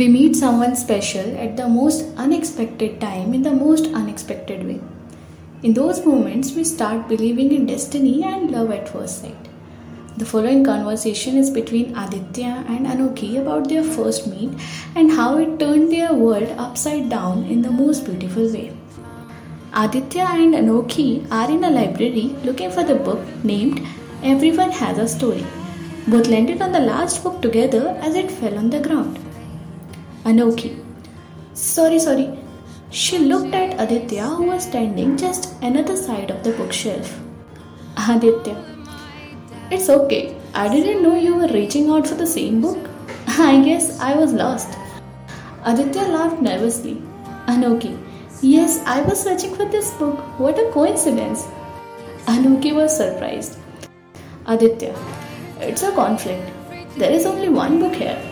We meet someone special at the most unexpected time in the most unexpected way. In those moments, we start believing in destiny and love at first sight. The following conversation is between Aditya and Anokhi about their first meet and how it turned their world upside down in the most beautiful way. Aditya and Anokhi are in a library looking for the book named Everyone Has a Story. Both landed on the last book together as it fell on the ground. Anokhi. Sorry, sorry. She looked at Aditya, who was standing just another side of the bookshelf. Aditya. It's okay. I didn't know you were reaching out for the same book. I guess I was lost. Aditya laughed nervously. Anokhi. Yes, I was searching for this book. What a coincidence. Anokhi was surprised. Aditya. It's a conflict. There is only one book here.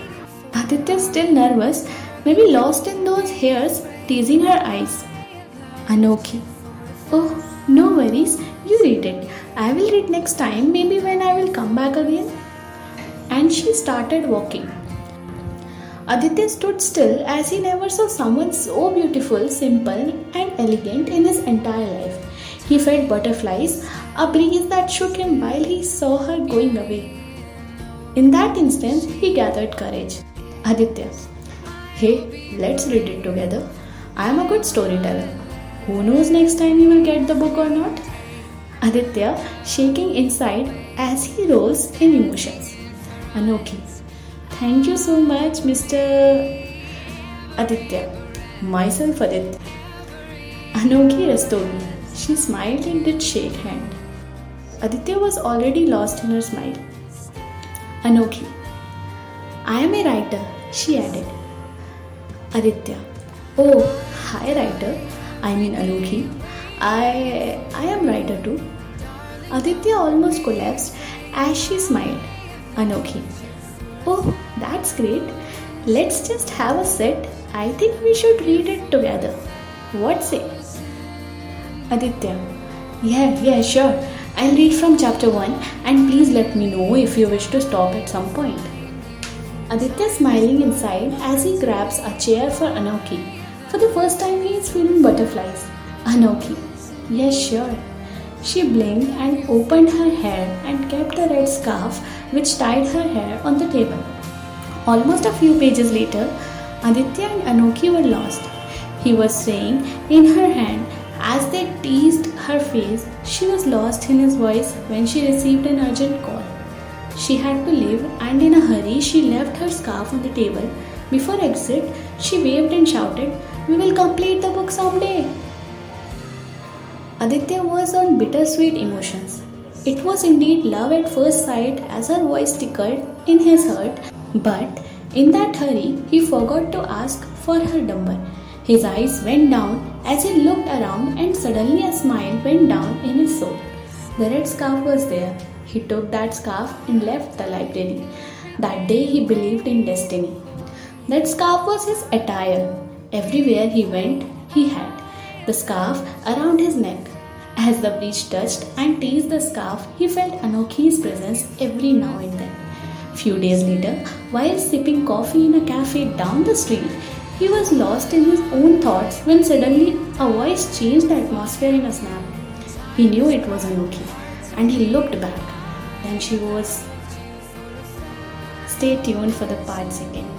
Aditya, still nervous, maybe lost in those hairs, teasing her eyes. Anokhi. Oh, no worries, you read it. I will read next time, maybe when I will come back again. And she started walking. Aditya stood still as he never saw someone so beautiful, simple, and elegant in his entire life. He felt butterflies, a breeze that shook him while he saw her going away. In that instant, he gathered courage. Aditya. Hey, let's read it together. I am a good storyteller. Who knows next time you will get the book or not? Aditya, shaking inside as he rose in emotions. Anokhi. Thank you so much, Mr. Aditya. Myself Aditya. Anokhi restored me. She smiled and did shake hand. Aditya was already lost in her smile. Anokhi. I am a writer she added. Aditya. Oh, hi writer. I mean Anokhi. I I am writer too. Aditya almost collapsed as she smiled. Anokhi. Oh, that's great. Let's just have a sit. I think we should read it together. What say? Aditya. Yeah, yeah, sure. I'll read from chapter 1 and please let me know if you wish to stop at some point. Aditya smiling inside as he grabs a chair for Anokhi. For the first time, he is feeling butterflies. Anokhi. Yes, sure. She blinked and opened her hair and kept the red scarf which tied her hair on the table. Almost a few pages later, Aditya and Anokhi were lost. He was saying in her hand as they teased her face, she was lost in his voice when she received an urgent call. She had to leave, and in a hurry, she left her scarf on the table. Before exit, she waved and shouted, We will complete the book someday. Aditya was on bittersweet emotions. It was indeed love at first sight as her voice tickled in his heart, but in that hurry, he forgot to ask for her number. His eyes went down as he looked around, and suddenly a smile went down in his soul. The red scarf was there. He took that scarf and left the library. That day he believed in destiny. That scarf was his attire. Everywhere he went, he had the scarf around his neck. As the breeze touched and teased the scarf, he felt Anokhi's presence every now and then. Few days later, while sipping coffee in a cafe down the street, he was lost in his own thoughts when suddenly a voice changed the atmosphere in a snap. He knew it was Anokhi and he looked back. Then she was. Stay tuned for the part second.